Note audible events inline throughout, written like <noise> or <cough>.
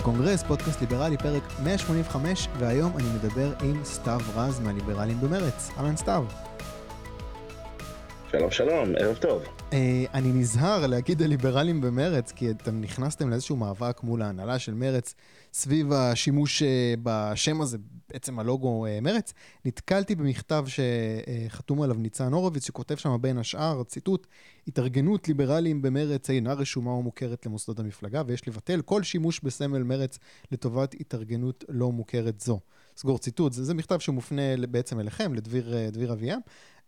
הקונגרס, פודקאסט ליברלי, פרק 185, והיום אני מדבר עם סתיו רז מהליברלים במרץ. אהלן סתיו. שלום שלום, ערב טוב. Uh, אני נזהר להגיד הליברלים במרץ, כי אתם נכנסתם לאיזשהו מאבק מול ההנהלה של מרץ סביב השימוש uh, בשם הזה, בעצם הלוגו uh, מרץ. נתקלתי במכתב שחתום עליו ניצן הורוביץ, שכותב שם בין השאר, ציטוט, התארגנות ליברלים במרץ אינה רשומה או מוכרת למוסדות המפלגה, ויש לבטל כל שימוש בסמל מרץ לטובת התארגנות לא מוכרת זו. סגור ציטוט, זה, זה מכתב שמופנה בעצם אליכם, לדביר אביאם.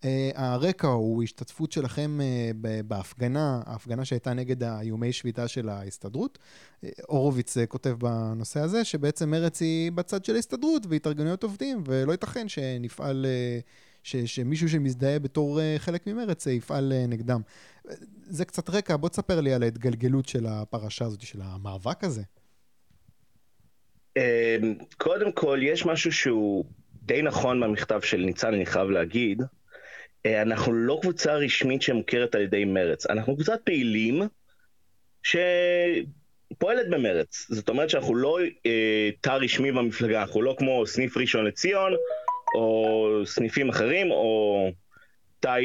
Uh, הרקע הוא השתתפות שלכם uh, בהפגנה, ההפגנה שהייתה נגד האיומי שביתה של ההסתדרות. Uh, הורוביץ uh, כותב בנושא הזה, שבעצם מרץ היא בצד של ההסתדרות והתארגנויות עובדים, ולא ייתכן שנפעל, uh, ש, שמישהו שמזדהה בתור uh, חלק ממרץ יפעל uh, נגדם. Uh, זה קצת רקע, בוא תספר לי על ההתגלגלות של הפרשה הזאת, של המאבק הזה. קודם כל, יש משהו שהוא די נכון במכתב של ניצן, אני חייב להגיד. אה, אנחנו לא קבוצה רשמית שמוכרת על ידי מרץ, אנחנו קבוצת פעילים שפועלת במרץ. זאת אומרת שאנחנו לא אה, תא רשמי במפלגה, אנחנו לא כמו סניף ראשון לציון, או סניפים אחרים, או תא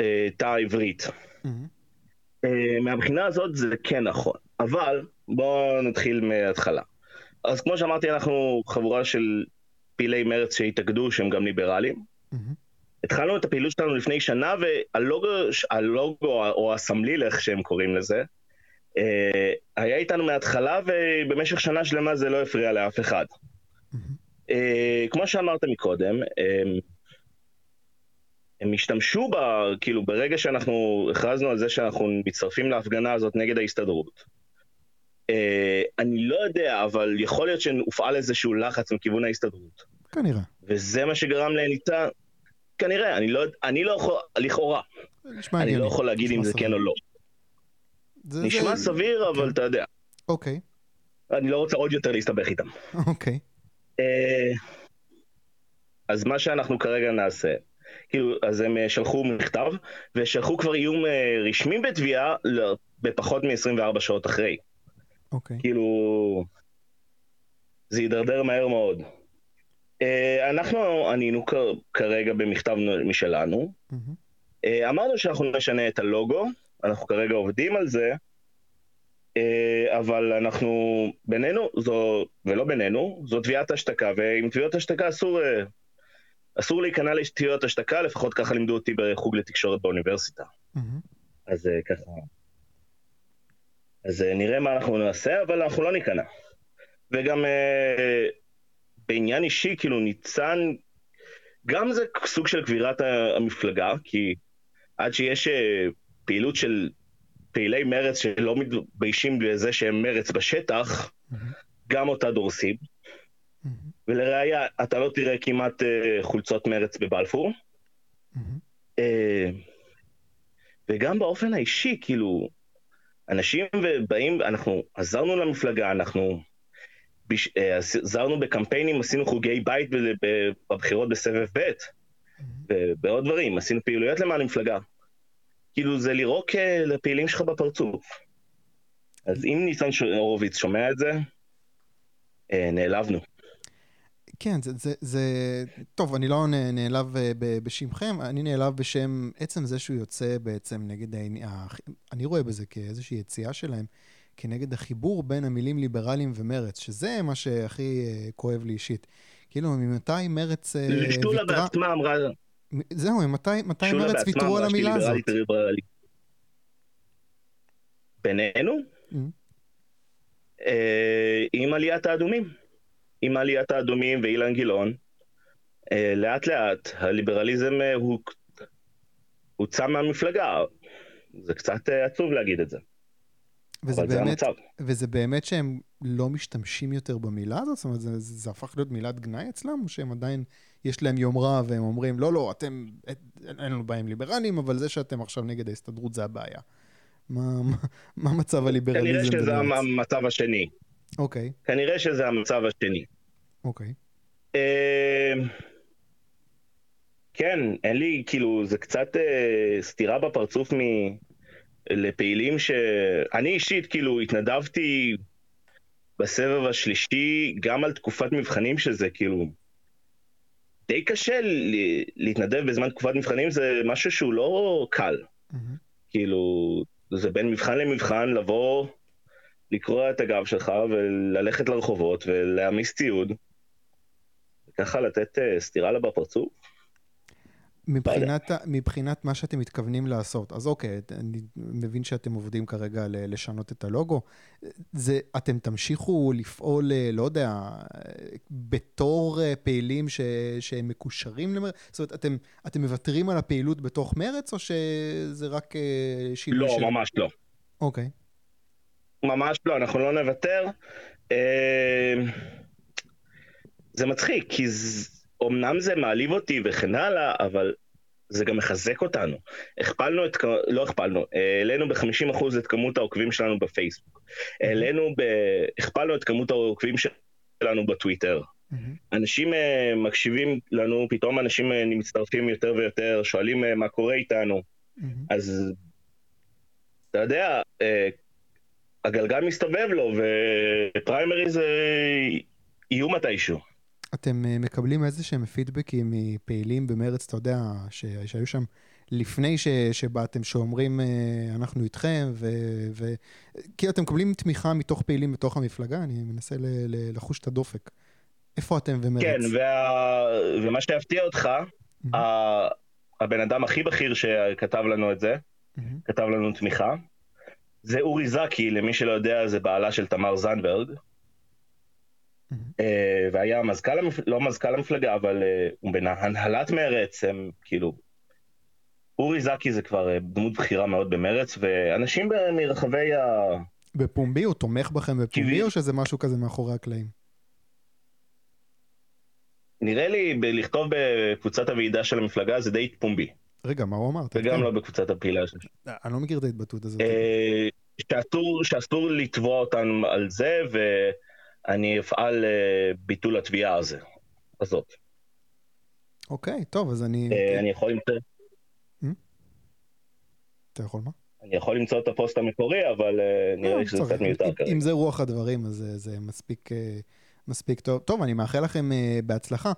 אה, עברית. Mm-hmm. אה, מהבחינה הזאת זה כן נכון, אבל בואו נתחיל מההתחלה. אז כמו שאמרתי, אנחנו חבורה של פעילי מרץ שהתאגדו, שהם גם ליברלים. Mm-hmm. התחלנו את הפעילות שלנו לפני שנה, והלוגו, הלוגו או הסמליל, איך שהם קוראים לזה, אה, היה איתנו מההתחלה, ובמשך שנה שלמה זה לא הפריע לאף אחד. Mm-hmm. כמו שאמרת מקודם, הם השתמשו בה, כאילו, ברגע שאנחנו הכרזנו על זה שאנחנו מצטרפים להפגנה הזאת נגד ההסתדרות. אה, אני לא יודע, אבל יכול להיות שהופעל איזשהו לחץ מכיוון ההסתדרות. כנראה. וזה מה שגרם לניצן, כנראה, אני לא, אני לא יכול, לכאורה, אני לא יכול להגיד אם זה כן או לא. זה, נשמע זה... סביר, אבל אתה יודע. אוקיי. אני לא רוצה עוד יותר להסתבך איתם. אוקיי. אה, אז מה שאנחנו כרגע נעשה, כאילו, אז הם אה, שלחו מכתב, ושלחו כבר איום אה, רשמי בתביעה בפחות מ-24 שעות אחרי. אוקיי. כאילו, זה יידרדר מהר מאוד. אה, אנחנו ענינו כרגע במכתב משלנו. אה, אמרנו שאנחנו נשנה את הלוגו, אנחנו כרגע עובדים על זה, אה, אבל אנחנו, בינינו, זו, ולא בינינו, זו תביעת השתקה, ועם תביעות השתקה אסור, אסור להיכנע לתביעות השתקה, לפחות ככה לימדו אותי בחוג לתקשורת באוניברסיטה. אז ככה... אז נראה מה אנחנו נעשה, אבל אנחנו לא ניכנע. וגם בעניין אישי, כאילו ניצן, גם זה סוג של קבירת המפלגה, כי עד שיש אה, פעילות של פעילי מרץ שלא מתביישים בזה שהם מרץ בשטח, mm-hmm. גם אותה דורסים. Mm-hmm. ולראיה, אתה לא תראה כמעט uh, חולצות מרץ בבלפור. Mm-hmm. Uh, וגם באופן האישי, כאילו, אנשים באים, אנחנו עזרנו למפלגה, אנחנו אה, עזרנו בקמפיינים, עשינו חוגי בית בבחירות בסבב ב' ובעוד דברים, עשינו פעילויות למען המפלגה. כאילו זה לירוק אה, לפעילים שלך בפרצוף. אז אם ניסן הורוביץ שומע את זה, אה, נעלבנו. כן, זה, זה, זה, טוב, אני לא נעלב בשמכם, אני נעלב בשם עצם זה שהוא יוצא בעצם נגד, אני רואה בזה כאיזושהי יציאה שלהם כנגד החיבור בין המילים ליברלים ומרץ, שזה מה שהכי uh, כואב לי אישית. כאילו, ממתי מרץ uh, ויתרה... שולה בעצמה אמרה... זהו, מתי, מתי מרץ ויתרו על המילה הזאת? בינינו? Uh, עם עליית האדומים. עם עליית האדומים ואילן גילאון, לאט לאט הליברליזם הוא הוצא מהמפלגה. זה קצת עצוב להגיד את זה. וזה באמת, זה וזה באמת שהם לא משתמשים יותר במילה הזאת? זאת אומרת, זה, זה הפך להיות מילת גנאי אצלם, או שהם עדיין, יש להם יומרה והם אומרים, לא, לא, אתם, אין לנו בעיה עם ליברלים, אבל זה שאתם עכשיו נגד ההסתדרות זה הבעיה. מה, מה, מה מצב הליברליזם? כנראה שזה המצב השני. אוקיי. Okay. כנראה שזה המצב השני. אוקיי. Okay. אה, כן, אין לי, כאילו, זה קצת uh, סתירה בפרצוף מ... לפעילים ש... אני אישית כאילו התנדבתי בסבב השלישי, גם על תקופת מבחנים שזה כאילו... די קשה להתנדב בזמן תקופת מבחנים, זה משהו שהוא לא קל. Mm-hmm. כאילו, זה בין מבחן למבחן לבוא, לקרוע את הגב שלך וללכת לרחובות ולהעמיס ציוד, וככה לתת uh, סטירה לה בפרצוף. מבחינת, מבחינת מה שאתם מתכוונים לעשות, אז אוקיי, אני מבין שאתם עובדים כרגע לשנות את הלוגו. זה, אתם תמשיכו לפעול, אה, לא יודע, בתור אה, פעילים ש, שהם מקושרים למרץ? זאת אומרת, אתם, אתם מוותרים על הפעילות בתוך מרץ, או שזה רק אה, שינוי לא, של... לא, ממש לא. אוקיי. ממש לא, אנחנו לא נוותר. זה מצחיק, כי... זה... אמנם זה מעליב אותי וכן הלאה, אבל זה גם מחזק אותנו. הכפלנו את, לא הכפלנו, העלינו ב-50% את כמות העוקבים שלנו בפייסבוק. העלינו, ב... הכפלנו את כמות העוקבים שלנו בטוויטר. אנשים uh, מקשיבים לנו, פתאום אנשים uh, מצטרפים יותר ויותר, שואלים uh, מה קורה איתנו. אז אתה יודע, הגלגל מסתובב לו, ופריימריז יהיו מתישהו. אתם אה, מקבלים איזה שהם פידבקים מפעילים במרץ, אתה יודע, שהיו שם לפני ש, שבאתם, שאומרים אה, אנחנו איתכם, ו, ו... כי אתם מקבלים תמיכה מתוך פעילים בתוך המפלגה, אני מנסה ל, ל, לחוש את הדופק. איפה אתם ומרץ? כן, וה... ומה שיפתיע אותך, mm-hmm. הבן אדם הכי בכיר שכתב לנו את זה, mm-hmm. כתב לנו תמיכה, זה אורי זקי, למי שלא יודע, זה בעלה של תמר זנדברג. אה, והיה מזכ"ל, לא מזכ"ל המפלגה, אבל אה, הוא בין הנהלת מרץ, הם כאילו... אורי זקי זה כבר אה, דמות בכירה מאוד במרץ, ואנשים מרחבי ה... בפומבי? הוא תומך בכם בפומבי, או שזה משהו כזה מאחורי הקלעים? נראה לי לכתוב בקבוצת הוועידה של המפלגה זה די פומבי. רגע, מה הוא אמר? וגם לא בקבוצת הפעילה שלו. אני לא מכיר את ההתבטאות הזאת. שאסור לתבוע אותנו על זה, ו... אני אפעל לביטול התביעה הזה, הזאת. אוקיי, טוב, אז אני... אה, אני יכול למצוא... Hmm? אתה יכול מה? אני יכול למצוא את הפוסט המקורי, אבל אה, נראה לי שזה קצת מיותר כרגע. אם זה רוח הדברים, אז זה מספיק, אה, מספיק טוב. טוב, אני מאחל לכם בהצלחה.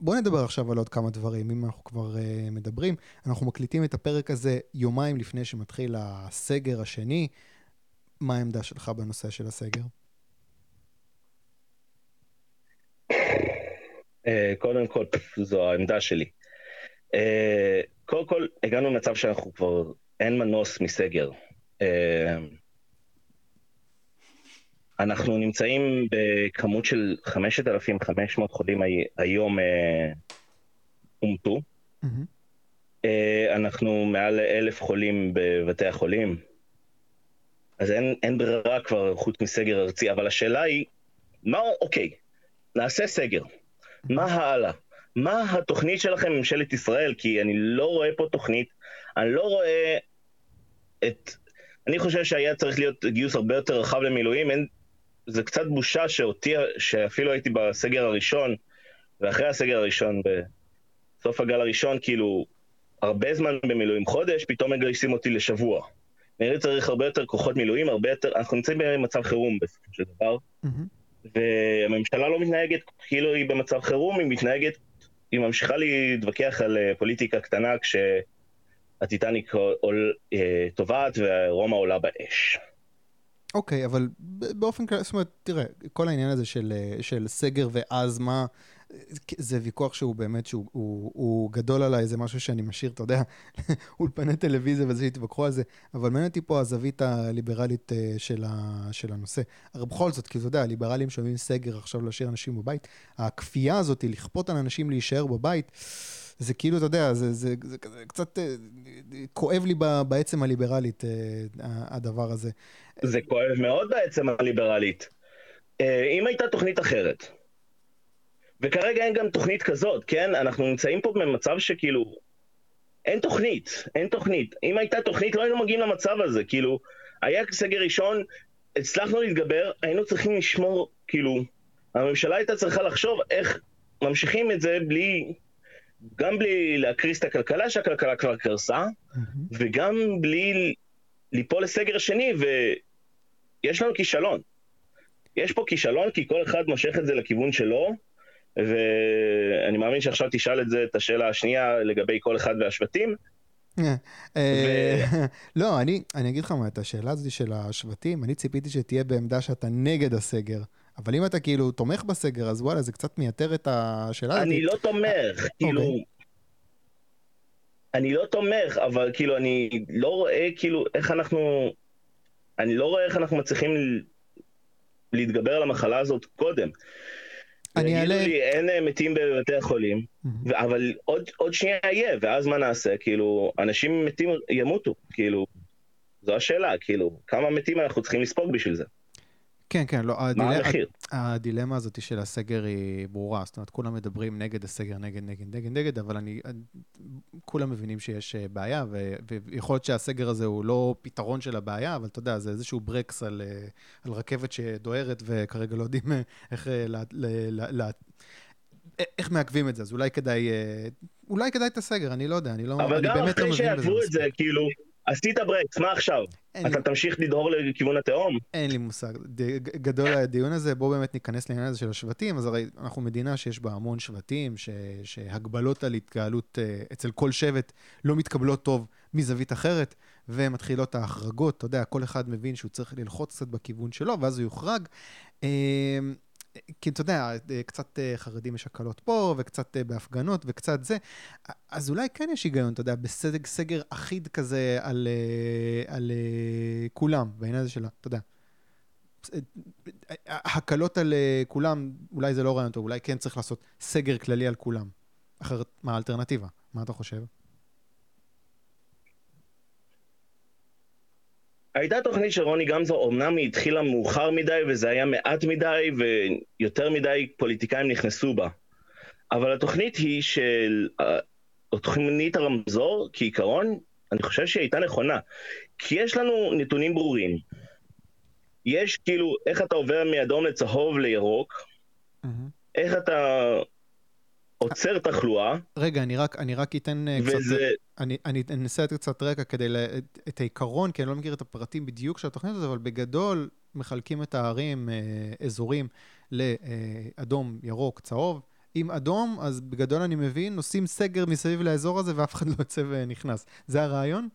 בואו נדבר עכשיו על עוד כמה דברים, אם אנחנו כבר מדברים. אנחנו מקליטים את הפרק הזה יומיים לפני שמתחיל הסגר השני. מה העמדה שלך בנושא של הסגר? אה, קודם כל, זו העמדה שלי. אה, קודם כל, הגענו למצב שאנחנו כבר, אין מנוס מסגר. אה, אנחנו נמצאים בכמות של 5,500 חולים היום אומתו. Mm-hmm. אנחנו מעל אלף חולים בבתי החולים. אז אין, אין ברירה כבר חוץ מסגר ארצי, אבל השאלה היא, מה, אוקיי, נעשה סגר. מה הלאה? מה התוכנית שלכם, ממשלת ישראל? כי אני לא רואה פה תוכנית, אני לא רואה את... אני חושב שהיה צריך להיות גיוס הרבה יותר רחב למילואים. אין... זה קצת בושה שאותי, שאפילו הייתי בסגר הראשון, ואחרי הסגר הראשון, בסוף הגל הראשון, כאילו, הרבה זמן במילואים, חודש, פתאום מגייסים אותי לשבוע. נראה צריך הרבה יותר כוחות מילואים, הרבה יותר... אנחנו נמצאים במצב חירום בסופו של דבר. Mm-hmm. והממשלה לא מתנהגת כאילו היא במצב חירום, היא מתנהגת, היא ממשיכה להתווכח על אה, פוליטיקה קטנה כשהטיטניק אה, טובעת ורומא עולה באש. אוקיי, okay, אבל באופן כללי, זאת אומרת, תראה, כל העניין הזה של, אה, של סגר ואז מה, זה ויכוח שהוא באמת, שהוא הוא, הוא גדול עליי, זה משהו שאני משאיר, אתה יודע, <laughs> אולפני טלוויזיה וזה, שהתווכחו על זה, אבל מעניין אותי פה הזווית הליברלית אה, של, ה, של הנושא. הרי בכל זאת, כי אתה יודע, הליברלים שומעים סגר עכשיו להשאיר אנשים בבית, הכפייה הזאת, לכפות על אנשים להישאר בבית, זה כאילו, אתה יודע, זה, זה, זה, זה קצת אה, כואב לי בעצם הליברלית, אה, הדבר הזה. זה כואב מאוד בעצם הליברלית. אם הייתה תוכנית אחרת, וכרגע אין גם תוכנית כזאת, כן? אנחנו נמצאים פה במצב שכאילו... אין תוכנית, אין תוכנית. אם הייתה תוכנית לא היינו מגיעים למצב הזה, כאילו... היה סגר ראשון, הצלחנו להתגבר, היינו צריכים לשמור, כאילו... הממשלה הייתה צריכה לחשוב איך ממשיכים את זה בלי... גם בלי להקריס את הכלכלה, שהכלכלה כבר קרסה, mm-hmm. וגם בלי ליפול לסגר שני, ויש לנו כישלון. יש פה כישלון כי כל אחד מושך את זה לכיוון שלו, ואני מאמין שעכשיו תשאל את זה, את השאלה השנייה לגבי כל אחד והשבטים. אה, <laughs> לא, אני אגיד לך מה, את השאלה הזאת של השבטים, אני ציפיתי שתהיה בעמדה שאתה נגד הסגר. אבל אם אתה כאילו תומך בסגר, אז וואלה, זה קצת מייתר את השאלה הזאת. אני לא תומך, כאילו... אוקיי. אני לא תומך, אבל כאילו, אני לא רואה כאילו איך אנחנו... אני לא רואה איך אנחנו מצליחים להתגבר על המחלה הזאת קודם. אני אעלה... לי, אין מתים בבתי החולים. אבל עוד, עוד שנייה יהיה, ואז מה נעשה? כאילו, אנשים מתים ימותו, כאילו, זו השאלה, כאילו, כמה מתים אנחנו צריכים לספוג בשביל זה? כן, כן, לא, הדיל... מה המחיר? הדילמה הזאת של הסגר היא ברורה, זאת אומרת, כולם מדברים נגד הסגר, נגד, נגד, נגד, נגד, אבל אני, כולם מבינים שיש אה, בעיה, ו, ויכול להיות שהסגר הזה הוא לא פתרון של הבעיה, אבל אתה יודע, זה איזשהו ברקס על, אה, על רכבת שדוהרת, וכרגע לא יודעים אה, איך, לה, לה, לה, איך מעכבים את זה, אז אולי כדאי, אולי כדאי את הסגר, אני לא יודע, אני לא, אני באמת לא מבין בזה. אבל גם אחרי שיעקבו את זה, כאילו... עשית ברקס, מה עכשיו? אתה לי... תמשיך לדהור לכיוון התהום? אין לי מושג. ד... גדול הדיון הזה, בואו באמת ניכנס לעניין הזה של השבטים. אז הרי אנחנו מדינה שיש בה המון שבטים, ש... שהגבלות על התקהלות uh, אצל כל שבט לא מתקבלות טוב מזווית אחרת, ומתחילות ההחרגות. אתה יודע, כל אחד מבין שהוא צריך ללחוץ קצת בכיוון שלו, ואז הוא יוחרג. כי אתה יודע, קצת אה, חרדים יש הקלות פה, וקצת אה, בהפגנות, וקצת זה. אז אולי כן יש היגיון, אתה יודע, בסדר סגר אחיד כזה על, אה, על כולם, בעניין הזה של, אתה יודע, הקלות על כולם, אולי זה לא רעיון טוב, אולי כן צריך לעשות סגר כללי על כולם. אחרת, מה האלטרנטיבה? מה אתה חושב? הייתה תוכנית של רוני גמזו, אמנם היא התחילה מאוחר מדי וזה היה מעט מדי ויותר מדי פוליטיקאים נכנסו בה. אבל התוכנית היא של... תוכנית הרמזור, כעיקרון, אני חושב שהיא הייתה נכונה. כי יש לנו נתונים ברורים. יש כאילו, איך אתה עובר מאדום לצהוב לירוק, mm-hmm. איך אתה עוצר תחלואה. רגע, אני רק, אני רק אתן אה, וזה... קצת... אני, אני אנסה לתת קצת רקע כדי, לה, את העיקרון, כי אני לא מכיר את הפרטים בדיוק של התוכנית הזאת, אבל בגדול מחלקים את הערים, אה, אזורים, לאדום, ירוק, צהוב. עם אדום, אז בגדול אני מבין, עושים סגר מסביב לאזור הזה ואף אחד לא יוצא ונכנס. זה הרעיון?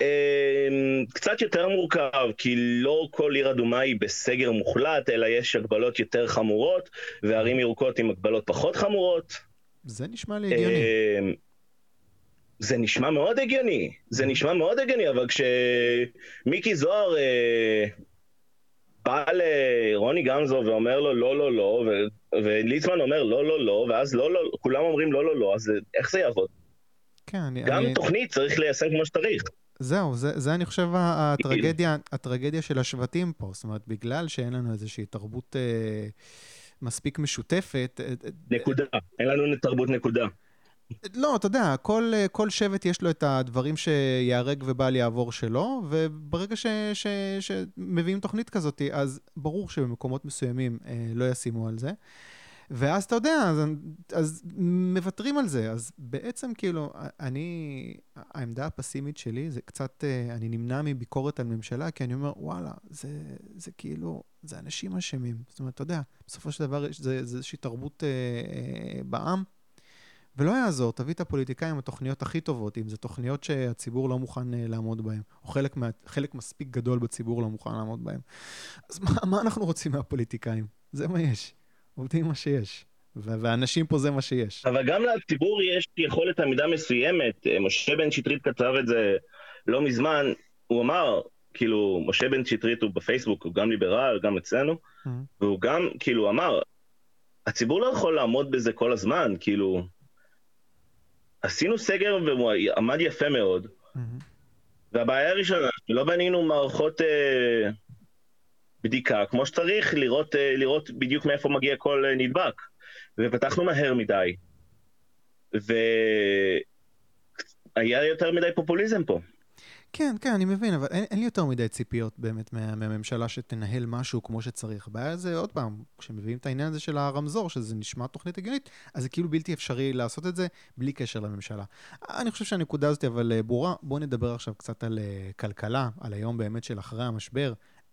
אמ, קצת יותר מורכב, כי לא כל עיר אדומה היא בסגר מוחלט, אלא יש הגבלות יותר חמורות, וערים ירוקות עם הגבלות פחות חמורות. זה נשמע לי הגיוני. אמ, זה נשמע מאוד הגיוני, זה נשמע מאוד הגיוני, אבל כשמיקי זוהר אה, בא לרוני גמזו ואומר לו לא, לא, לא, וליצמן אומר לא, לא, לא, ואז לא, לא, כולם אומרים לא, לא, לא, אז איך זה יעבוד? כן, אני... גם אני... תוכנית צריך ליישם כמו שצריך. זהו, זה, זה אני חושב <clears throat> הטרגדיה, הטרגדיה של השבטים פה. זאת אומרת, בגלל שאין לנו איזושהי תרבות אה, מספיק משותפת... אה, אה נקודה. אה, אין לנו תרבות נקודה. לא, אתה יודע, כל, אה, כל שבט יש לו את הדברים שיהרג ובל יעבור שלו, וברגע ש, ש, שמביאים תוכנית כזאת, אז ברור שבמקומות מסוימים אה, לא ישימו על זה. ואז אתה יודע, אז, אז מוותרים על זה. אז בעצם כאילו, אני, העמדה הפסימית שלי זה קצת, אה, אני נמנע מביקורת על ממשלה, כי אני אומר, וואלה, זה, זה כאילו, זה אנשים אשמים. זאת אומרת, אתה יודע, בסופו של דבר זה, זה איזושהי תרבות אה, אה, בעם. ולא יעזור, תביא את הפוליטיקאים התוכניות הכי טובות, אם זה תוכניות שהציבור לא מוכן אה, לעמוד בהן, או חלק, מה, חלק מספיק גדול בציבור לא מוכן לעמוד בהן. אז מה, מה אנחנו רוצים מהפוליטיקאים? זה מה יש. עובדים מה שיש. ואנשים פה זה מה שיש. אבל גם לציבור יש יכולת עמידה מסוימת. אה, משה בן שטרית כתב את זה לא מזמן, הוא אמר, כאילו, משה בן שטרית הוא בפייסבוק, הוא גם ליברל, גם אצלנו, mm-hmm. והוא גם, כאילו, אמר, הציבור לא יכול לעמוד בזה כל הזמן, כאילו, עשינו סגר והוא עמד יפה מאוד, mm-hmm. והבעיה הראשונה, לא בנינו מערכות אה, בדיקה כמו שצריך, לראות, אה, לראות בדיוק מאיפה מגיע כל אה, נדבק. ופתחנו מהר מדי, והיה יותר מדי פופוליזם פה. כן, כן, אני מבין, אבל אין, אין לי יותר מדי ציפיות באמת מה, מהממשלה שתנהל משהו כמו שצריך. הבעיה זה, עוד פעם, כשמביאים את העניין הזה של הרמזור, שזה נשמע תוכנית הגיונית, אז זה כאילו בלתי אפשרי לעשות את זה בלי קשר לממשלה. אני חושב שהנקודה הזאת אבל אה, ברורה. בואו נדבר עכשיו קצת על כלכלה, על היום באמת של אחרי המשבר.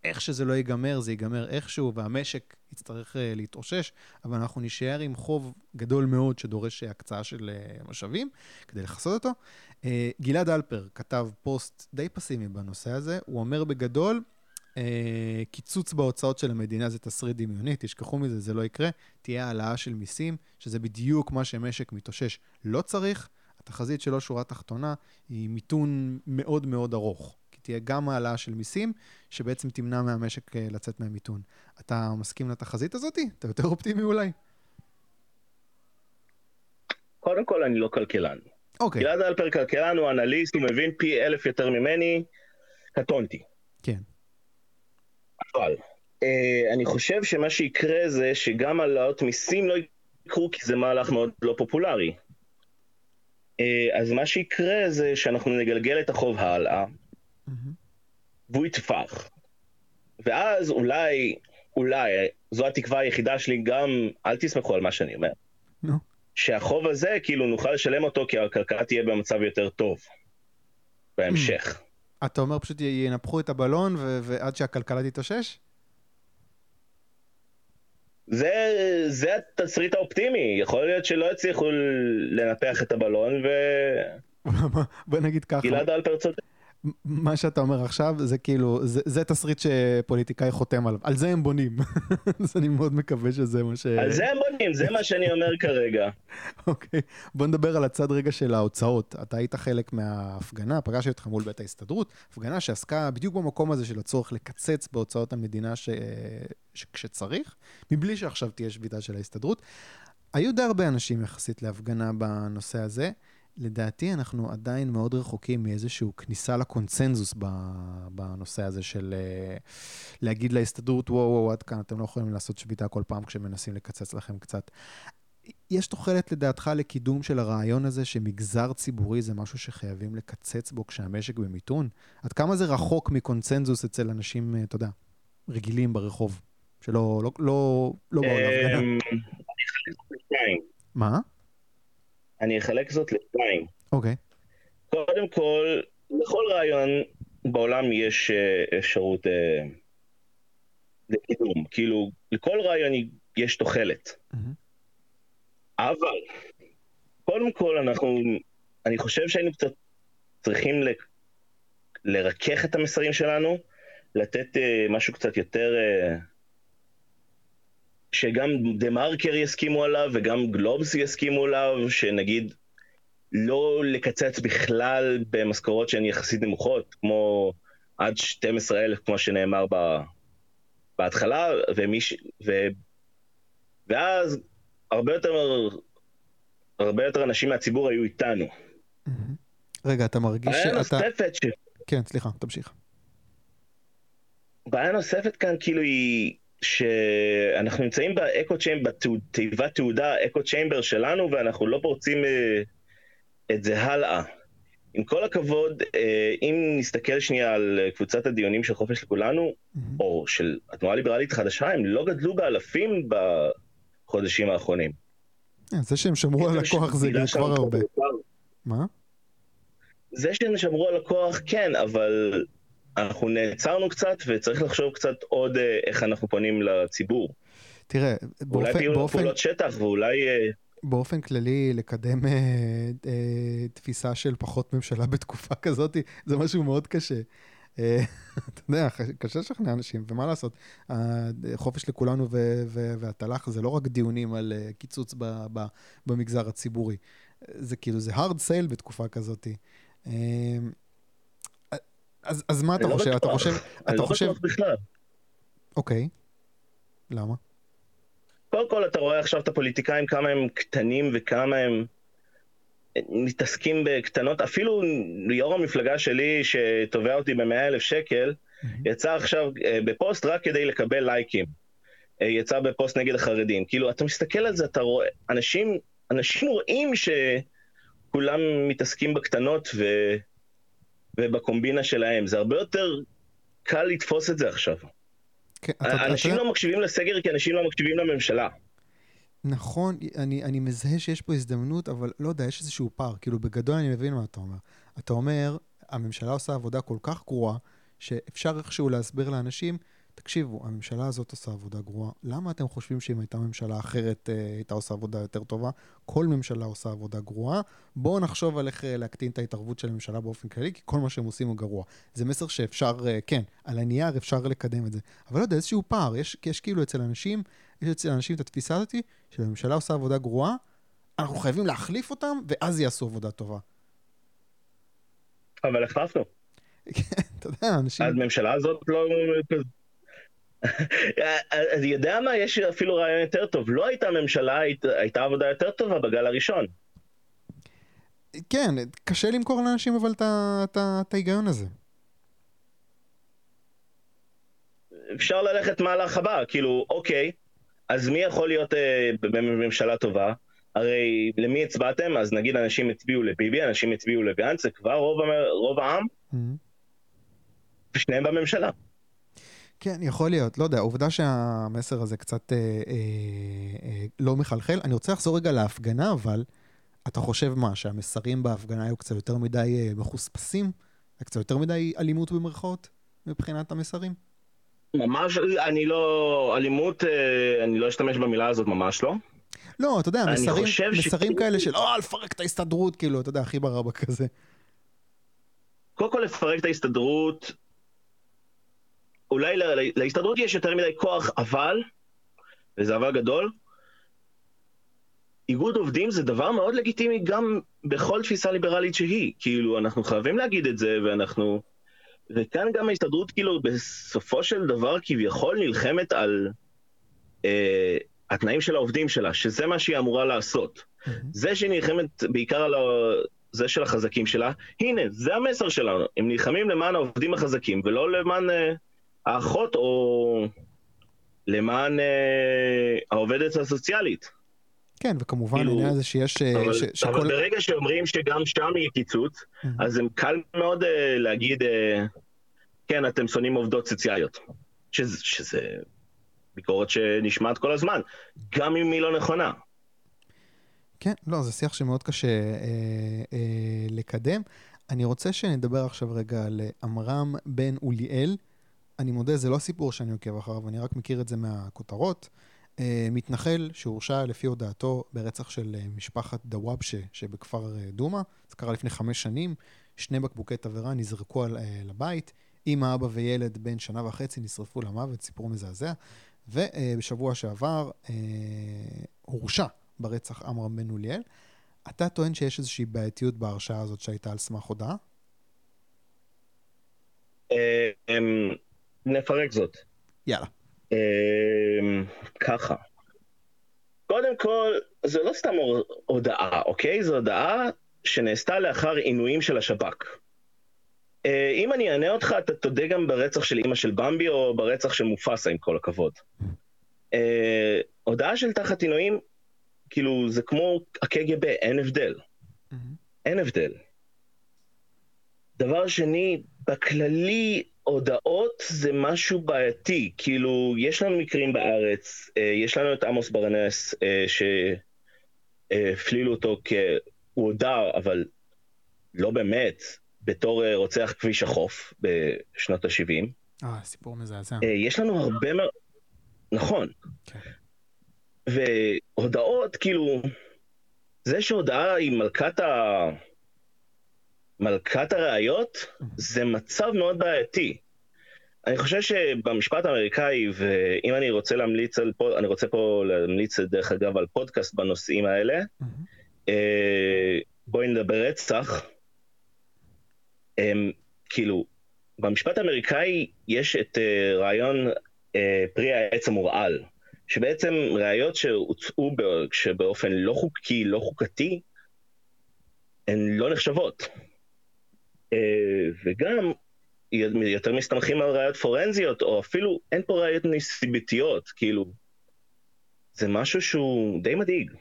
איך שזה לא ייגמר, זה ייגמר איכשהו, והמשק יצטרך uh, להתאושש, אבל אנחנו נישאר עם חוב גדול מאוד שדורש הקצאה של uh, משאבים כדי לכסות אותו. Uh, גלעד אלפר כתב פוסט די פסימי בנושא הזה, הוא אומר בגדול, uh, קיצוץ בהוצאות של המדינה זה תסריט דמיוני, תשכחו מזה, זה לא יקרה, תהיה העלאה של מיסים, שזה בדיוק מה שמשק מתאושש לא צריך. התחזית שלו, שורה תחתונה, היא מיתון מאוד מאוד ארוך. תהיה גם העלאה של מיסים, שבעצם תמנע מהמשק אה, לצאת מהמיתון. אתה מסכים לתחזית הזאת? אתה יותר אופטימי אולי? קודם כל, אני לא כלכלן. אוקיי. גלעד אלפר כלכלן, הוא אנליסט, הוא מבין פי אלף יותר ממני, קטונתי. כן. אבל, אה, אני חושב שמה שיקרה זה שגם העלאות מיסים לא יקרו, כי זה מהלך מאוד לא פופולרי. אה, אז מה שיקרה זה שאנחנו נגלגל את החוב הלאה, והוא יתפח. ואז אולי, אולי, זו התקווה היחידה שלי, גם, אל תסמכו על מה שאני אומר. נו. שהחוב הזה, כאילו, נוכל לשלם אותו כי הכלכלה תהיה במצב יותר טוב. בהמשך. אתה אומר פשוט ינפחו את הבלון ו- ועד שהכלכלה תתאושש? זה, זה התסריט האופטימי, יכול להיות שלא יצליחו לנפח את הבלון ו... <laughs> בוא נגיד ככה. גלעד אלפר צודק. מה שאתה אומר עכשיו זה כאילו, זה, זה תסריט שפוליטיקאי חותם עליו, על זה הם בונים. <laughs> אז אני מאוד מקווה שזה מה ש... על זה הם בונים, זה מה שאני אומר כרגע. <laughs> אוקיי, בוא נדבר על הצד רגע של ההוצאות. אתה היית חלק מההפגנה, פגשתי אותך מול בית ההסתדרות, הפגנה שעסקה בדיוק במקום הזה של הצורך לקצץ בהוצאות המדינה ש... ש... כשצריך, מבלי שעכשיו תהיה שביתה של ההסתדרות. היו די הרבה אנשים יחסית להפגנה בנושא הזה. לדעתי אנחנו עדיין מאוד רחוקים מאיזושהי כניסה לקונצנזוס בנושא הזה של אה, להגיד להסתדרות, וואו, וואו, עד כאן, אתם לא יכולים לעשות שביתה כל פעם כשמנסים לקצץ לכם קצת. יש תוחלת לדעתך לקידום של הרעיון הזה שמגזר ציבורי זה משהו שחייבים לקצץ בו כשהמשק במיתון? עד כמה זה רחוק מקונצנזוס אצל אנשים, אה, אתה יודע, רגילים ברחוב, שלא, לא, לא, לא באו להפגנה? אמ, מה? אני אחלק זאת לשתיים. אוקיי. קודם כל, לכל רעיון בעולם יש אה, אפשרות אה, לקידום. כאילו, לכל רעיון יש תוחלת. מהמם. אבל, קודם כל, אנחנו, אני חושב שהיינו קצת צריכים ל, לרכך את המסרים שלנו, לתת אה, משהו קצת יותר... אה, שגם דה מרקר יסכימו עליו וגם גלובס יסכימו עליו, שנגיד לא לקצץ בכלל במשכורות שהן יחסית נמוכות, כמו עד 12,000 כמו שנאמר ב, בהתחלה, ומיש, ו, ואז הרבה יותר, הרבה יותר אנשים מהציבור היו איתנו. מהמם. רגע, אתה מרגיש בעיה שאתה... נוספת, ש... כן, סליחה, תמשיך. בעיה נוספת כאן כאילו היא שאנחנו נמצאים באקו צ'יימבר, בתיבת תעודה אקו צ'יימבר שלנו ואנחנו לא פורצים אה, את זה הלאה. עם כל הכבוד, אה, אם נסתכל שנייה על קבוצת הדיונים של חופש לכולנו, מהמם. או של התנועה הליברלית חדשה, הם לא גדלו באלפים בחודשים האחרונים. אה, זה שהם שמרו על הכוח זה מילה כבר הרבה. מה? זה שהם שמרו על הכוח, כן, אבל אנחנו נעצרנו קצת וצריך לחשוב קצת עוד אה, איך אנחנו פונים לציבור. תראה, אולי באופן, פעולות, באופן, פעולות שטח ואולי... אה, באופן כללי, לקדם אה, אה, תפיסה של פחות ממשלה <laughs> בתקופה כזאת, זה משהו מאוד קשה. אה, <laughs> אתה יודע, קשה לשכנע אנשים, ומה לעשות, חופש לכולנו ו- ו- והתל"ח זה לא רק דיונים על קיצוץ ב- ב- במגזר הציבורי. זה כאילו, זה hard sale בתקופה כזאת. אז, אז מה אתה לא חושב? אתה. חושב, אני אתה לא חושב, בטוח בכלל. אוקיי, למה? קודם כל אתה רואה עכשיו את הפוליטיקאים כמה הם קטנים וכמה הם מתעסקים בקטנות, אפילו יו"ר המפלגה שלי שתובע אותי במאה אלף שקל, יצא עכשיו אה, בפוסט רק כדי לקבל לייקים. אה, יצא בפוסט נגד החרדים. כאילו, אתה מסתכל על זה, אתה רואה, אנשים, אנשים רואים שכולם מתעסקים בקטנות ו... ובקומבינה שלהם. זה הרבה יותר קל לתפוס את זה עכשיו. כן, אתה- אנשים אתה- לא מקשיבים לסגר כי אנשים לא מקשיבים לממשלה. נכון, אני, אני מזהה שיש פה הזדמנות, אבל לא יודע, יש איזשהו פער. כאילו, בגדול אני מבין מה אתה אומר. אתה אומר, הממשלה עושה עבודה כל כך גרועה, שאפשר איכשהו להסביר לאנשים תקשיבו, הממשלה הזאת עושה עבודה גרועה, למה אתם חושבים שאם הייתה ממשלה אחרת אה, הייתה עושה עבודה יותר טובה? כל ממשלה עושה עבודה גרועה, בואו נחשוב על איך אה, להקטין את ההתערבות של הממשלה באופן כללי, כי כל מה שהם עושים הוא גרוע. זה מסר שאפשר, אה, כן, על הנייר אפשר לקדם את זה, אבל לא יודע, איזשהו פער, יש, יש כאילו אצל אנשים, יש אצל אנשים את התפיסה הזאת, שהממשלה עושה עבודה גרועה, אנחנו חייבים להחליף אותם, ואז יעשו עבודה טובה. אבל החלפנו. <laughs> כן, אתה יודע, אנשים... הממשלה הזאת לא... <laughs> אני יודע מה, יש אפילו רעיון יותר טוב. לא הייתה ממשלה, הייתה עבודה יותר טובה בגל הראשון. כן, קשה למכור לאנשים אבל את ההיגיון הזה. אפשר ללכת מהלך הבא, כאילו, אוקיי, אז מי יכול להיות אה, בממשלה טובה? הרי למי הצבעתם? אז נגיד אנשים הצביעו לביבי, אנשים הצביעו לגנץ, זה כבר רוב, רוב העם, mm-hmm. ושניהם בממשלה. כן, יכול להיות. לא יודע, העובדה שהמסר הזה קצת אה, אה, אה, לא מחלחל. אני רוצה לחזור רגע להפגנה, אבל אתה חושב מה, שהמסרים בהפגנה היו קצת יותר מדי אה, מחוספסים? היה קצת יותר מדי אלימות במרכאות מבחינת המסרים? ממש, אני לא, אלימות, אה, אני לא אשתמש במילה הזאת, ממש לא. לא, אתה יודע, מסרים, מסרים ש... כאלה של, אה, לפרק את ההסתדרות, כאילו, אתה יודע, הכי ברבא כזה. קודם כל לפרק את ההסתדרות, אולי לה, להסתדרות יש יותר מדי כוח, אבל, וזה אבל גדול, איגוד עובדים זה דבר מאוד לגיטימי גם בכל תפיסה ליברלית שהיא. כאילו, אנחנו חייבים להגיד את זה, ואנחנו... וכאן גם ההסתדרות, כאילו, בסופו של דבר כביכול נלחמת על אה, התנאים של העובדים שלה, שזה מה שהיא אמורה לעשות. Mm-hmm. זה שהיא נלחמת בעיקר על ה... זה של החזקים שלה, הנה, זה המסר שלנו. הם נלחמים למען העובדים החזקים, ולא למען... אה, האחות או למען אה, העובדת הסוציאלית. כן, וכמובן כאילו, העניין הזה שיש... אה, אבל, ש, שכל... אבל ברגע שאומרים שגם שם יהיה קיצוץ, mm-hmm. אז הם קל מאוד uh, להגיד, uh, כן, אתם שונאים עובדות סוציאליות. שזה, שזה ביקורת שנשמעת כל הזמן, גם אם היא לא נכונה. כן, לא, זה שיח שמאוד קשה אה, אה, לקדם. אני רוצה שנדבר עכשיו רגע על עמרם בן אוליאל, אני מודה, זה לא סיפור שאני עוקב אחריו, אני רק מכיר את זה מהכותרות. Uh, מתנחל שהורשע לפי הודעתו ברצח של uh, משפחת דוואבשה שבכפר uh, דומא, זה קרה לפני חמש שנים, שני בקבוקי תבערה נזרקו על, לבית, אמא, אבא וילד בן שנה וחצי נשרפו למוות, סיפור מזעזע, ובשבוע שעבר הורשע ברצח עמרם בן אוליאל. אתה טוען שיש איזושהי בעייתיות בהרשעה הזאת שהייתה על סמך הודעה? נפרק זאת. יאללה. אמ, ככה. קודם כל, זה לא סתם הודעה, אוקיי? זו הודעה שנעשתה לאחר עינויים של השב"כ. אה, אם אני אענה אותך, אתה תודה גם ברצח של אימא של במבי או ברצח של מופסה, עם כל הכבוד. אה, הודעה של תחת עינויים, כאילו, זה כמו הקג"ב, אין הבדל. אין הבדל. דבר שני, בכללי, הודעות זה משהו בעייתי, כאילו, יש לנו מקרים בארץ, אה, יש לנו את עמוס ברנס, אה, שהפלילו אותו כ... הוא הודה, אבל לא באמת, בתור אה, רוצח כביש החוף בשנות ה-70. אה, סיפור מזעזע. יש לנו הרבה מאוד... נכון. כן. והודעות, כאילו, זה שהודעה היא מלכת ה... מלכת הראיות, זה מצב מאוד בעייתי. אני חושב שבמשפט האמריקאי, ואם אני רוצה להמליץ על, פה, אני רוצה פה להמליץ דרך אגב על פודקאסט בנושאים האלה, אה, בואי נדבר רצח. הם, כאילו, במשפט האמריקאי יש את uh, רעיון uh, פרי העץ המורעל, שבעצם ראיות שהוצאו באופן לא חוקי, לא חוקתי, הן לא נחשבות. אה, וגם יותר מסתמכים על ראיות פורנזיות, או אפילו אין פה ראיות נסיבתיות, כאילו, זה משהו שהוא די מדאיג.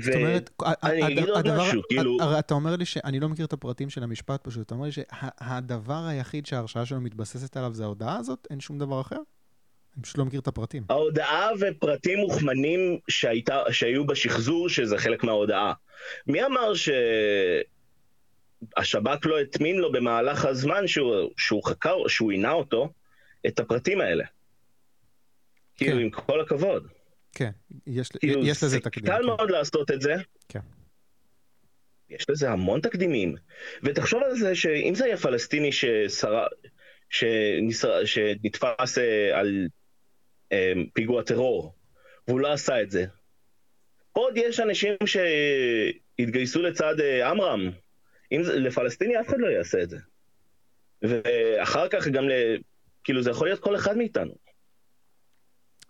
זאת אומרת, אני אגיד עוד משהו, כאילו... הרי אתה אומר לי שאני לא מכיר את הפרטים של המשפט פשוט, אתה אומר לי שהדבר היחיד שההרשעה שלו מתבססת עליו זה ההודעה הזאת? אין שום דבר אחר? אני פשוט לא מכיר את הפרטים. ההודעה ופרטים מוכמנים שהיו בשחזור, שזה חלק מההודעה. מי אמר ש... השב"כ לא הטמין לו במהלך הזמן שהוא, שהוא חקר, שהוא עינה אותו, את הפרטים האלה. כאילו, כן. עם כל הכבוד. כן, יש, כאילו, יש לזה זה תקדים. קל כן. מאוד לעשות את זה. כן. יש לזה המון תקדימים. ותחשוב על זה שאם זה היה פלסטיני ששר... שניסר... שנתפס אה, על אה, פיגוע טרור, והוא לא עשה את זה. עוד יש אנשים שהתגייסו לצד אה, עמרם. אם זה... לפלסטיני אף אחד לא יעשה את זה. ואחר כך גם ל... כאילו זה יכול להיות כל אחד מאיתנו.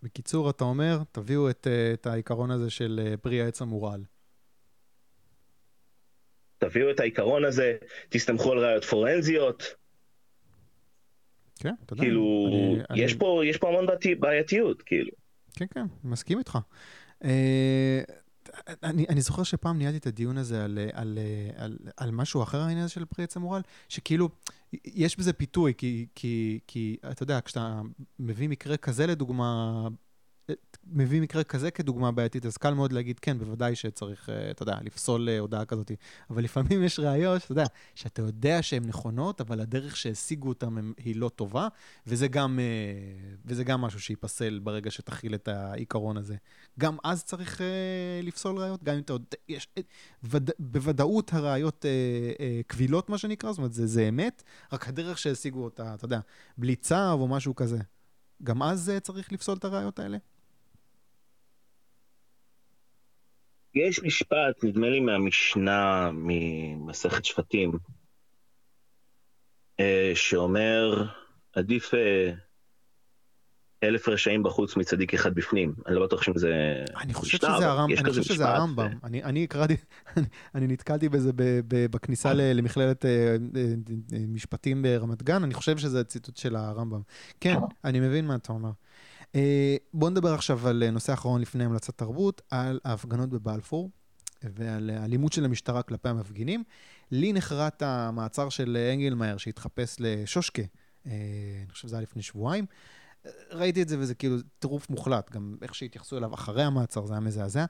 בקיצור, אתה אומר, תביאו את, אה, את העיקרון הזה של אה, פרי העץ המורעל. תביאו את העיקרון הזה, תסתמכו על ראיות פורנזיות. כן, אתה יודע. כאילו, אני- יש אני- פה, יש פה המון בעייתי- בעייתיות, כאילו. כן, כן, מסכים איתך. אה, אני, אני זוכר שפעם ניהלתי את הדיון הזה על, על, על, על משהו אחר, העניין הזה של פרי עץ המורל, שכאילו, יש בזה פיתוי, כי, כי, כי אתה יודע, כשאתה מביא מקרה כזה לדוגמה, מביא מקרה כזה כדוגמה בעייתית, אז קל מאוד להגיד, כן, בוודאי שצריך, אה, אתה יודע, לפסול אה, הודעה כזאת. אבל לפעמים יש ראיות, אתה יודע, שאתה יודע שהן נכונות, אבל הדרך שהשיגו אותן היא לא טובה, וזה גם, אה, וזה גם משהו שייפסל ברגע שתכיל את העיקרון הזה. גם אז צריך לפסול ראיות, גם אם אתה יודע, יש, וד, בוודאות הראיות קבילות, מה שנקרא, זאת אומרת, זה, זה אמת, רק הדרך שהשיגו אותה, אתה יודע, בלי צו או משהו כזה. גם אז צריך לפסול את הראיות האלה? יש משפט, נדמה לי מהמשנה, ממסכת שפטים, אה, שאומר, עדיף אה, אלף רשעים בחוץ מצדיק אחד בפנים. אני לא בטוח שאם זה... אני חושב משנה, שזה, אבל הרמב, יש אני חושב שזה הרמב"ם. אני, אני קראתי, אני, <laughs> אני נתקלתי בזה ב, ב, בכניסה למכללת אה, אה, אה, משפטים ברמת גן, אני חושב שזה ציטוט של הרמב"ם. כן, אני מבין מה אתה אומר. אה, בואו נדבר עכשיו על אה, נושא אחרון לפני המלצת תרבות, על ההפגנות בבלפור ועל האלימות של המשטרה כלפי המפגינים. לי נחרט המעצר של אנגלמאייר שהתחפש לשושקה, אה, אני חושב שזה היה לפני שבועיים. ראיתי את זה וזה כאילו טירוף מוחלט, גם איך שהתייחסו אליו אחרי המעצר, זה היה מזעזע.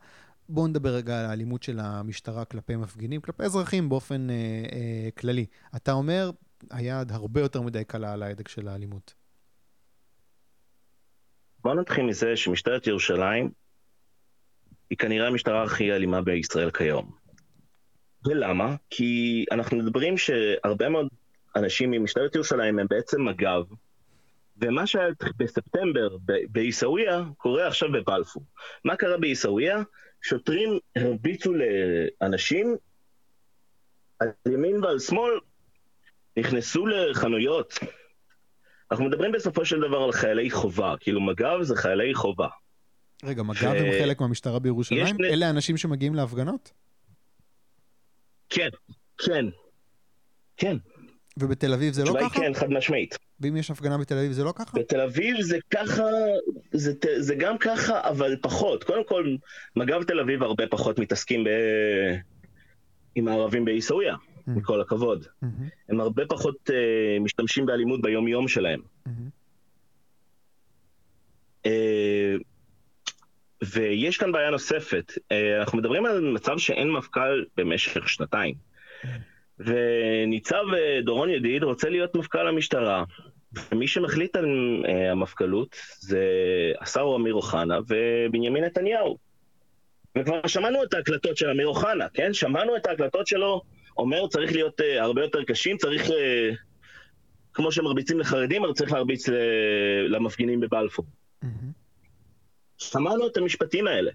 בואו נדבר רגע על האלימות של המשטרה כלפי מפגינים, כלפי אזרחים באופן אה, אה, כללי. אתה אומר, היד הרבה יותר מדי קלה על ההדק של האלימות. בואו נתחיל מזה שמשטרת ירושלים היא כנראה המשטרה הכי אלימה בישראל כיום. ולמה? כי אנחנו מדברים שהרבה מאוד אנשים ממשטרת ירושלים הם בעצם מג"ב, ומה שהיה בספטמבר בעיסאוויה קורה עכשיו בבלפור. מה קרה בעיסאוויה? שוטרים הרביצו לאנשים על ימין ועל שמאל, נכנסו לחנויות. אנחנו מדברים בסופו של דבר על חיילי חובה, כאילו מג"ב זה חיילי חובה. רגע, מג"ב ש- הם חלק מהמשטרה בירושלים? יש אלה האנשים שמגיעים להפגנות? כן, כן, כן. ובתל אביב זה לא ככה? כן, חד משמעית. ואם יש הפגנה בתל אביב זה לא ככה? בתל אביב זה ככה, זה, זה גם ככה, אבל פחות. קודם כל, מג"ב תל אביב הרבה פחות מתעסקים ב... עם הערבים בעיסאוויה, Mm. עם כל הכבוד. מהמם, הם הרבה פחות uh, משתמשים באלימות ביום-יום שלהם. מהמם. Uh, ויש כאן בעיה נוספת. Uh, אנחנו מדברים על מצב שאין מפכ"ל במשך שנתיים. וניצב uh, דורון ידיד רוצה להיות מפכ"ל המשטרה. ומי שמחליט על uh, המפכ"לות זה השר אמיר אוחנה ובנימין נתניהו. וכבר שמענו את ההקלטות של אמיר אוחנה, כן? שמענו את ההקלטות שלו, אומר צריך להיות uh, הרבה יותר קשים, צריך, uh, כמו שמרביצים לחרדים, צריך להרביץ ל- למפגינים בבלפור. מהמם. שמענו את המשפטים האלה.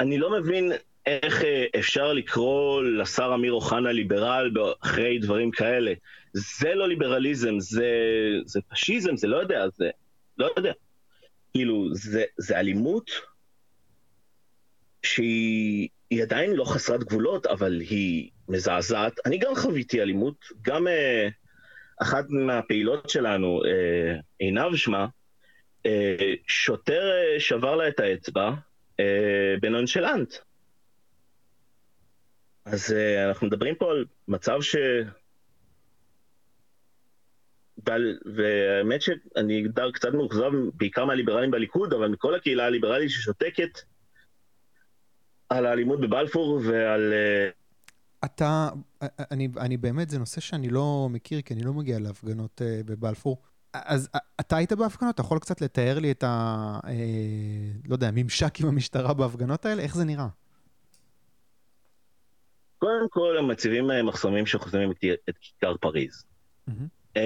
אני לא מבין איך אה, אפשר לקרוא לשר אמיר אוחנה ליברל אחרי דברים כאלה. זה לא ליברליזם, זה, זה פשיזם, זה לא יודע, זה... לא יודע. כאילו, זה, זה אלימות שהיא היא עדיין לא חסרת גבולות, אבל היא מזעזעת. אני גם חוויתי אלימות, גם אה, אחת מהפעילות שלנו, אה, עינב שמה, אה, שוטר אה, שבר לה את האצבע אה, בנונשלנט. אז אה, אנחנו מדברים פה על מצב ש... ועל- והאמת שאני דר קצת מאוכזב בעיקר מהליברלים בליכוד, אבל מכל הקהילה הליברלית ששותקת על האלימות בבלפור ועל... אה, אתה, אני, אני באמת, זה נושא שאני לא מכיר, כי אני לא מגיע להפגנות uh, בבלפור. אז אתה היית בהפגנות? אתה יכול קצת לתאר לי את ה... אה, לא יודע, ממשק עם המשטרה בהפגנות האלה? איך זה נראה? קודם כל הם מציבים מחסומים שחוסמים את כיכר פריז. Mm-hmm.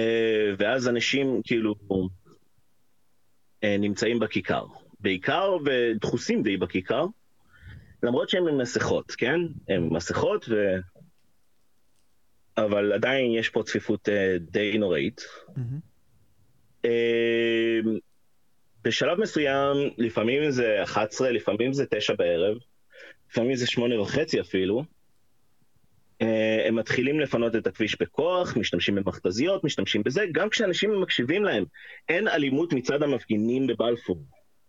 ואז אנשים כאילו נמצאים בכיכר. בעיקר ודחוסים די בכיכר, למרות שהם עם מסכות, כן? הם עם מסכות ו... אבל עדיין יש פה צפיפות די נוראית. Mm-hmm. אמ, בשלב מסוים, לפעמים זה 11, לפעמים זה 9 בערב, לפעמים זה 8 וחצי אפילו, אה, הם מתחילים לפנות את הכביש בכוח, משתמשים במכתזיות, משתמשים בזה, גם כשאנשים מקשיבים להם. אין אלימות מצד המפגינים בבלפור.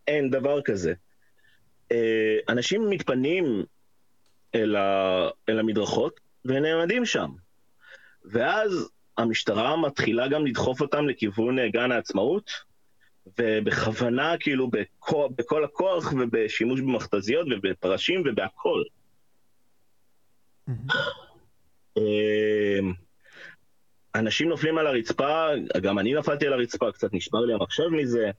אין דבר כזה. אה, אנשים מתפנים אל, ה... אל המדרכות ונעמדים שם. ואז המשטרה מתחילה גם לדחוף אותם לכיוון אה, גן העצמאות, ובכוונה, כאילו, בכל, בכל הכוח ובשימוש במכתזיות ובפרשים ובהכל. אמ, אנשים נופלים על הרצפה, גם אני נפלתי על הרצפה, קצת נשבר לי המחשב מזה.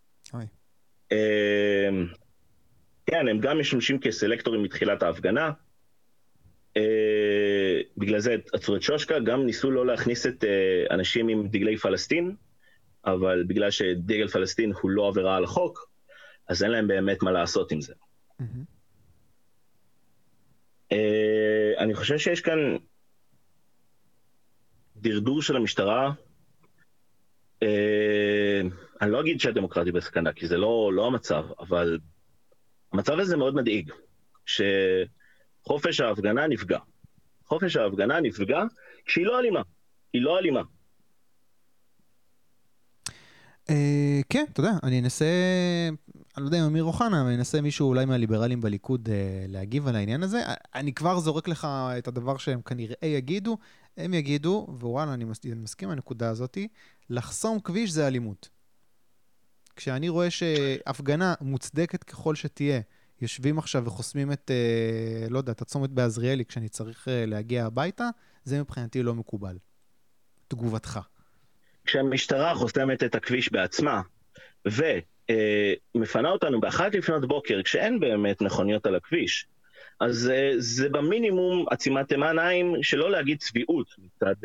כן, הם גם משמשים כסלקטורים מתחילת ההפגנה. אה, בגלל זה עצרו את שושקה, גם ניסו לא להכניס את אה, אנשים עם דגלי פלסטין, אבל בגלל שדגל פלסטין הוא לא עבירה על החוק, אז אין להם באמת מה לעשות עם זה. אה, אני חושב שיש כאן דרדור של המשטרה. אני לא אגיד שהדמוקרטיה בסכנה, כי זה לא, לא המצב, אבל המצב הזה מאוד מדאיג. ש... חופש ההפגנה נפגע. חופש ההפגנה נפגע כשהיא לא אלימה. היא לא אלימה. Uh, כן, אתה יודע, אני אנסה, אני לא יודע אם אמיר אוחנה, אבל אני אנסה מישהו אולי מהליברלים בליכוד uh, להגיב על העניין הזה. אני כבר זורק לך את הדבר שהם כנראה יגידו, הם יגידו, ווואלה, אני מסכים עם הנקודה הזאתי, לחסום כביש זה אלימות. כשאני רואה שהפגנה מוצדקת ככל שתהיה, יושבים עכשיו וחוסמים את, אה, לא יודע, את הצומת בעזריאלי כשאני צריך אה, להגיע הביתה, זה מבחינתי לא מקובל. תגובתך. כשהמשטרה חוסמת את הכביש בעצמה, ומפנה אה, אותנו באחת לפנות בוקר, כשאין באמת מכוניות על הכביש, אז זה במינימום עצימת עיניים, שלא להגיד צביעות מצד,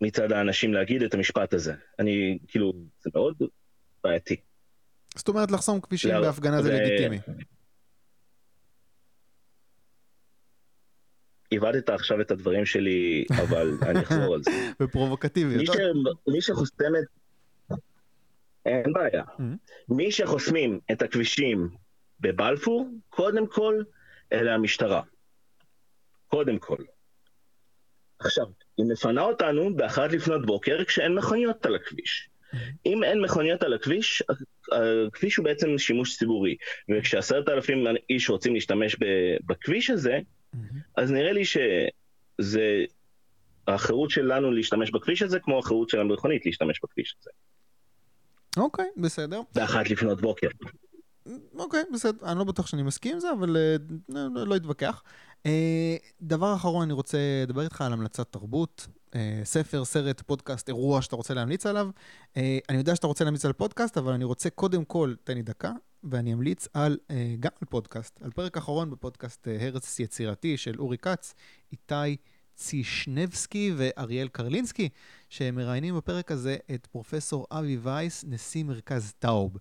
מצד האנשים להגיד את המשפט הזה. אני, כאילו, זה מאוד בעייתי. זאת אומרת, לחסום כבישים לא, בהפגנה זה לגיטימי. איבדת עכשיו את הדברים שלי, אבל אני אחזור על זה. <laughs> בפרובוקטיביות. מי, ש... מי שחוסם את... אין בעיה. Mm-hmm. מי שחוסמים את הכבישים בבלפור, קודם כל, אלה המשטרה. קודם כל. עכשיו, היא מפנה אותנו באחת לפנות בוקר כשאין מכוניות על הכביש. אם אין מכוניות על הכביש, הכביש הוא בעצם שימוש ציבורי. וכשעשרת אלפים איש רוצים להשתמש בכביש הזה, אז נראה לי שזה החירות שלנו להשתמש בכביש הזה, כמו החירות של המכונית להשתמש בכביש הזה. אוקיי, okay, בסדר. באחת לפנות בוקר. אוקיי, okay, בסדר, אני לא בטוח שאני מסכים עם זה, אבל uh, לא, לא אתווכח. Uh, דבר אחרון, אני רוצה לדבר איתך על המלצת תרבות. אה, ספר, סרט, פודקאסט, אירוע שאתה רוצה להמליץ עליו. אה, אני יודע שאתה רוצה להמליץ על פודקאסט, אבל אני רוצה קודם כל, תן לי דקה, ואני אמליץ על, אה, גם על פודקאסט, על פרק אחרון בפודקאסט הרץ יצירתי של אורי כץ, איתי צישנבסקי ואריאל קרלינסקי, שמראיינים בפרק הזה את פרופסור אבי וייס, נשיא מרכז טאוב.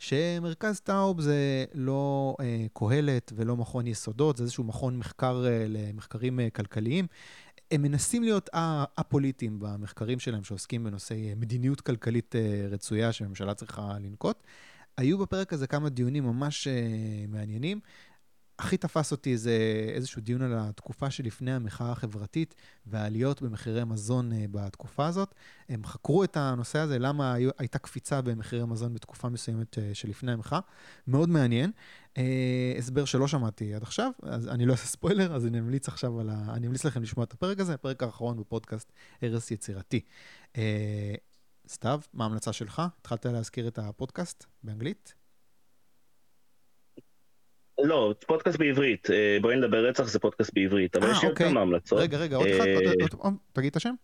שמרכז טאוב זה לא אה, קהלת ולא מכון יסודות, זה איזשהו מכון מחקר אה, למחקרים אה, כלכליים, הם מנסים להיות א-פוליטיים במחקרים שלהם שעוסקים בנושאי מדיניות כלכלית אה, רצויה שהממשלה צריכה לנקוט. היו בפרק הזה כמה דיונים ממש אה, מעניינים. הכי תפס אותי זה איזשהו דיון על התקופה שלפני המחאה החברתית והעליות במחירי מזון אה, בתקופה הזאת. הם חקרו את הנושא הזה, למה הייתה קפיצה במחירי מזון בתקופה מסוימת שלפני המחאה. מאוד מעניין. אה, הסבר שלא שמעתי עד עכשיו, אז אני לא אעשה ספוילר, אז אני אמליץ עכשיו על ה... אני אמליץ לכם לשמוע את הפרק הזה, הפרק האחרון בפודקאסט הרס יצירתי. אה, סתיו, מה ההמלצה שלך? התחלת להזכיר את הפודקאסט באנגלית? לא, פודקאסט בעברית. אה, בואי נדבר רצח זה פודקאסט בעברית, אבל יש לי עוד אוקיי. כמה המלצות. רגע, רגע, עוד אחד, תגיד את השם.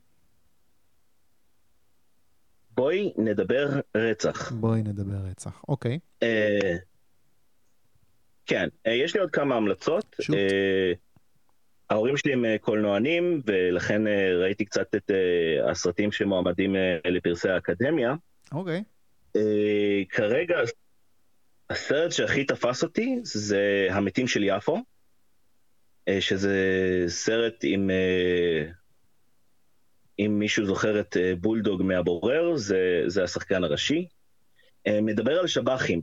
בואי נדבר רצח. בואי נדבר רצח. אוקיי. אה, כן, אה, יש לי עוד כמה המלצות. אה, ההורים שלי הם אה, קולנוענים, ולכן אה, ראיתי קצת את אה, הסרטים שמועמדים אה, לפרסי האקדמיה. אוקיי. אה, כרגע הסרט שהכי תפס אותי זה המתים של יפו, אה, שזה סרט עם, אה, אם מישהו זוכר את אה, בולדוג מהבורר, זה, זה השחקן הראשי. מדבר על שב"חים.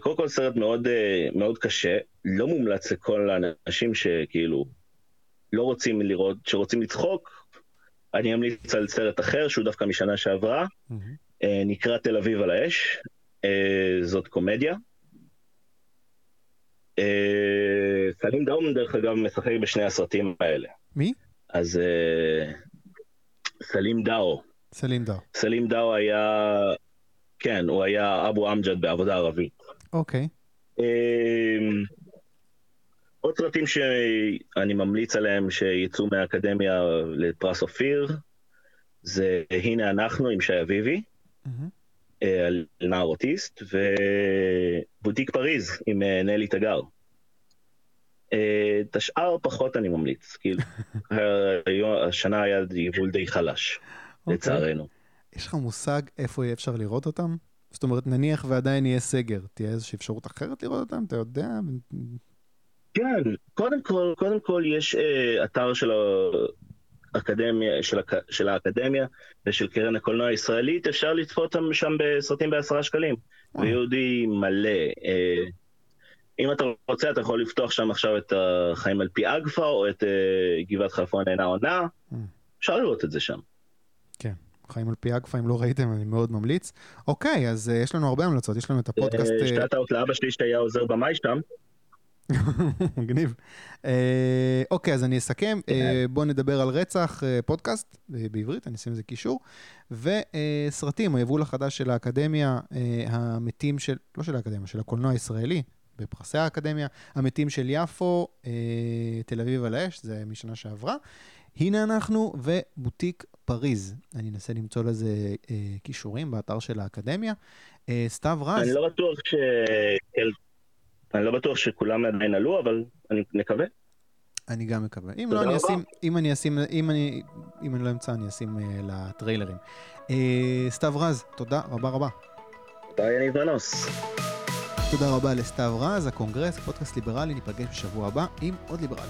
קודם כל סרט מאוד, מאוד קשה, לא מומלץ לכל האנשים שכאילו לא רוצים לראות, שרוצים לצחוק. אני אמליץ על סרט אחר שהוא דווקא משנה שעברה. אה, נקרא תל אביב על האש, זאת קומדיה. אה, סלים דאום דרך אגב משחק בשני הסרטים האלה. מי? אז אה, סלים דאו, סלים דר. סלים דאו היה, כן, הוא היה אבו אמג'ד בעבודה ערבית. אוקיי. אה, עוד סרטים שאני ממליץ עליהם שיצאו מהאקדמיה לפרס אופיר, זה הנה אנחנו עם שי אביבי. מהמם. אה, על נער אוטיסט, ובוטיק פריז עם אה, נלי תגר. אה, את השאר פחות אני ממליץ, כאילו, <laughs> השנה היה יבול די חלש, אוקיי. לצערנו. יש לך מושג איפה יהיה אפשר לראות אותם? זאת אומרת, נניח ועדיין יהיה סגר, תהיה איזושהי אפשרות אחרת לראות אותם? אתה יודע? כן, קודם כל, קודם כל יש אה, אתר של האקדמיה, של, הק, של האקדמיה ושל קרן הקולנוע הישראלית, אפשר לצפות שם, בסרטים בעשרה שקלים. אה. ויהודי מלא. אה, אם אתה רוצה, אתה יכול לפתוח שם עכשיו את החיים על פי אגפה, או את אה, גבעת חלפון אינה עונה. אה. אפשר לראות את זה שם. כן. חיים על פי אגפה, אם לא ראיתם, אני מאוד ממליץ. אוקיי, אז uh, יש לנו הרבה המלצות, יש לנו את הפודקאסט... אה, אה, out לאבא שלי שהיה עוזר במאי שם. <laughs> מגניב. אה, אוקיי, אז אני אסכם. אה, בואו נדבר על רצח, אה, פודקאסט אה, בעברית, אני אשים לזה קישור. וסרטים, היבול החדש של האקדמיה, אה, המתים של, לא של האקדמיה, של הקולנוע הישראלי, בפרסי האקדמיה, המתים של יפו, אה, תל אביב על האש, זה משנה שעברה. הנה אנחנו ובוטיק פריז. אני אנסה למצוא לזה אה, קישורים באתר של האקדמיה. אה, סתיו רז, אני לא בטוח ש... אני לא בטוח שכולם עדיין עלו, אבל אני מקווה. אני גם מקווה. אם לא, אני. אשים, אם אני אשים, אם אני, אם אני לא אמצא, אני אשים uh, לטריילרים. Uh, סתיו רז, תודה רבה רבה. תודה יניב מנוס. תודה רבה לסתיו רז, הקונגרס, פודקאסט ליברלי, ניפגש בשבוע הבא עם עוד ליברל.